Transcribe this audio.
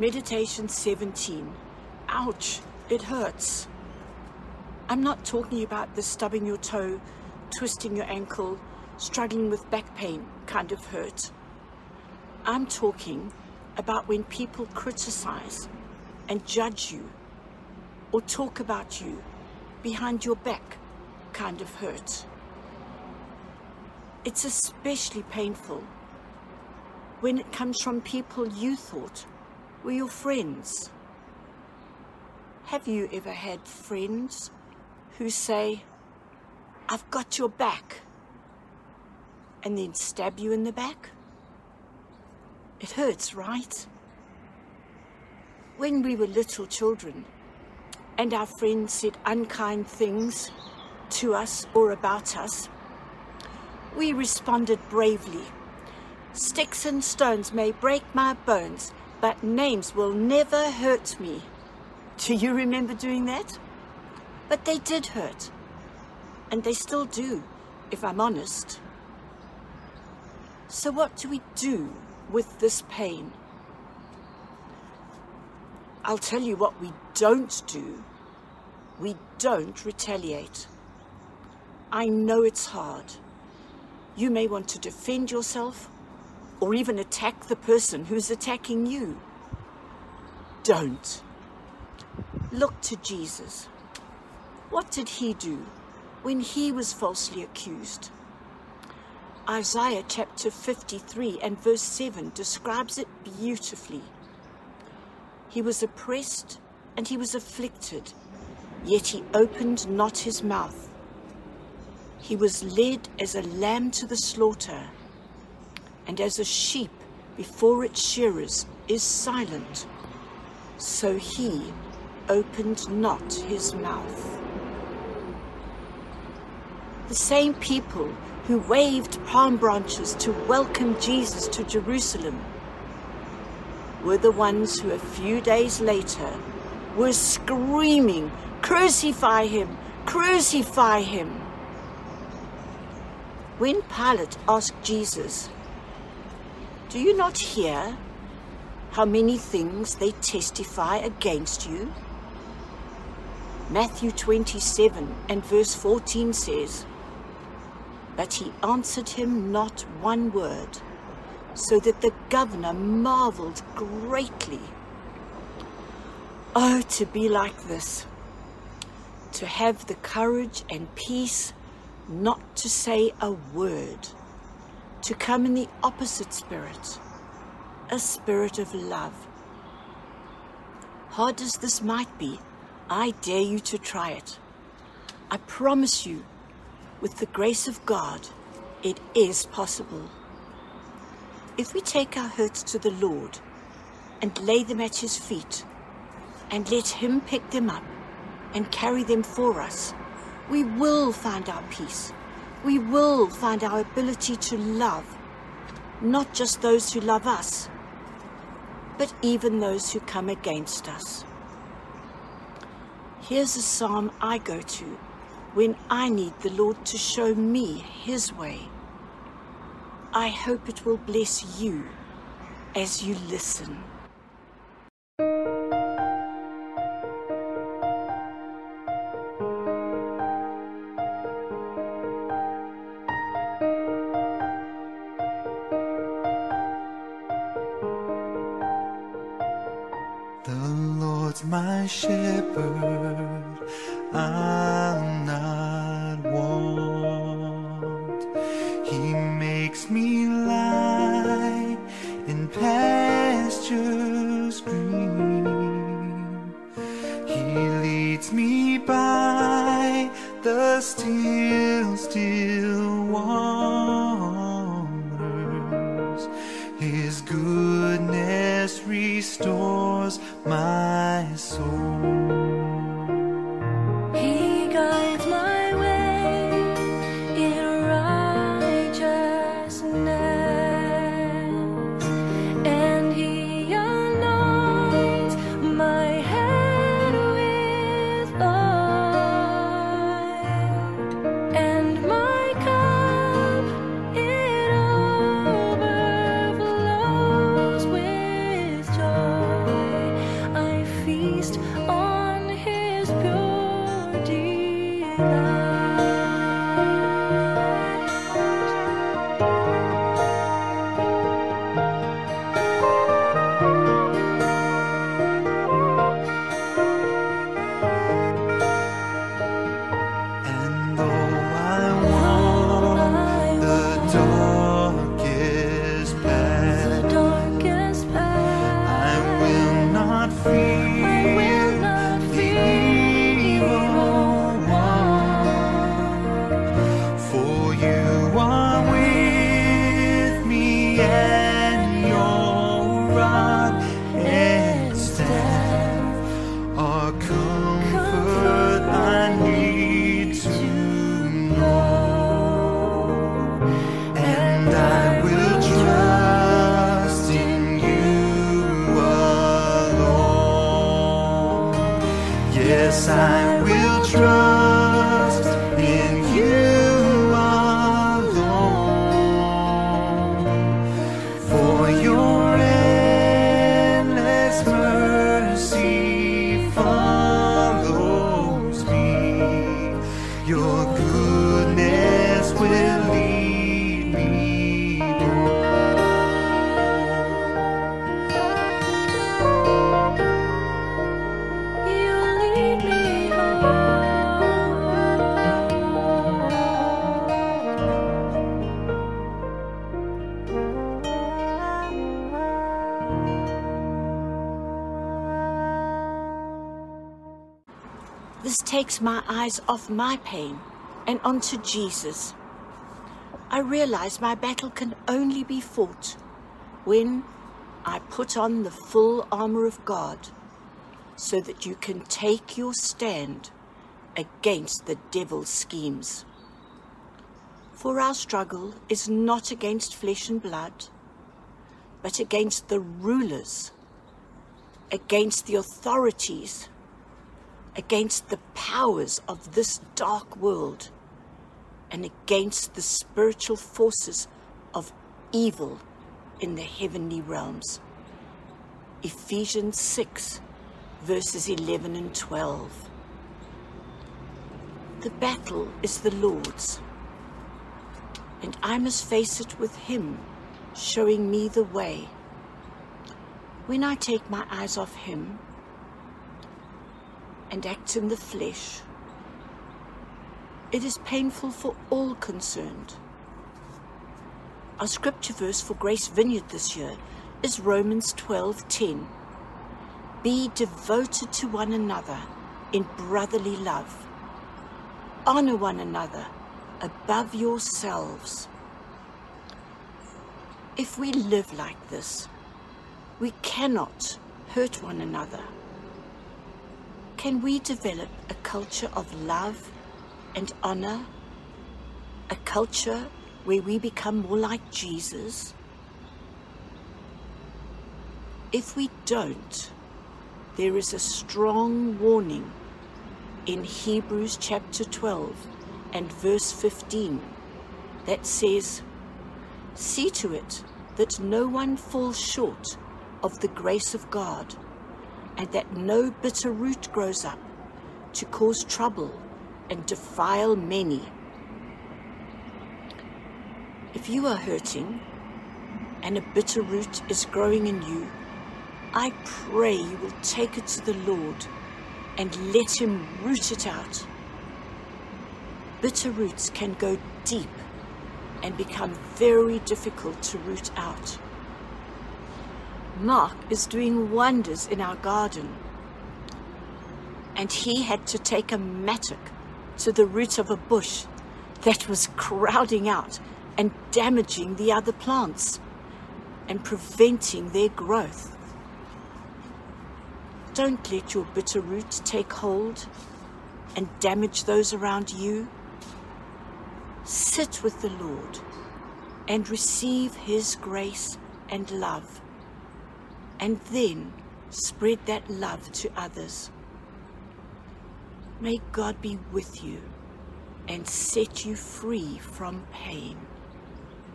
Meditation 17. Ouch, it hurts. I'm not talking about the stubbing your toe, twisting your ankle, struggling with back pain kind of hurt. I'm talking about when people criticize and judge you or talk about you behind your back kind of hurt. It's especially painful when it comes from people you thought were your friends. Have you ever had friends who say, I've got your back, and then stab you in the back? It hurts, right? When we were little children and our friends said unkind things to us or about us, we responded bravely. Sticks and stones may break my bones, but names will never hurt me. Do you remember doing that? But they did hurt. And they still do, if I'm honest. So, what do we do with this pain? I'll tell you what we don't do. We don't retaliate. I know it's hard. You may want to defend yourself or even attack the person who's attacking you. Don't. Look to Jesus. What did he do when he was falsely accused? Isaiah chapter 53 and verse 7 describes it beautifully. He was oppressed and he was afflicted, yet he opened not his mouth. He was led as a lamb to the slaughter, and as a sheep before its shearers is silent, so he opened not his mouth. The same people who waved palm branches to welcome Jesus to Jerusalem were the ones who a few days later were screaming, Crucify him! Crucify him! When Pilate asked Jesus, Do you not hear how many things they testify against you? Matthew 27 and verse 14 says, But he answered him not one word, so that the governor marveled greatly. Oh, to be like this, to have the courage and peace not to say a word, to come in the opposite spirit, a spirit of love. Hard as this might be, I dare you to try it. I promise you, with the grace of God, it is possible. If we take our hurts to the Lord and lay them at His feet and let Him pick them up and carry them for us, we will find our peace. We will find our ability to love, not just those who love us, but even those who come against us. Here's a psalm I go to when I need the Lord to show me His way. I hope it will bless you as you listen. My shepherd, I'll not want. He makes me lie in pastures green. He leads me by the still, still waters. His goodness restores my soul. Takes my eyes off my pain and onto Jesus. I realize my battle can only be fought when I put on the full armor of God so that you can take your stand against the devil's schemes. For our struggle is not against flesh and blood, but against the rulers, against the authorities, against the powers of this dark world, and against the spiritual forces of evil in the heavenly realms. Ephesians 6, verses 11 and 12. The battle is the Lord's, and I must face it with Him showing me the way. When I take my eyes off Him and acts in the flesh, it is painful for all concerned. Our scripture verse for Grace Vineyard this year is Romans 12:10. Be devoted to one another in brotherly love. Honor one another above yourselves. If we live like this, we cannot hurt one another. Can we develop a culture of love and honor? A culture where we become more like Jesus? If we don't, there is a strong warning in Hebrews chapter 12 and verse 15 that says, See to it that no one falls short of the grace of God, and that no bitter root grows up to cause trouble and defile many. If you are hurting and a bitter root is growing in you, I pray you will take it to the Lord and let Him root it out. Bitter roots can go deep and become very difficult to root out. Mark is doing wonders in our garden, and he had to take a mattock to the root of a bush that was crowding out and damaging the other plants and preventing their growth. Don't let your bitter root take hold and damage those around you. Sit with the Lord and receive His grace and love, and then spread that love to others. May God be with you and set you free from pain.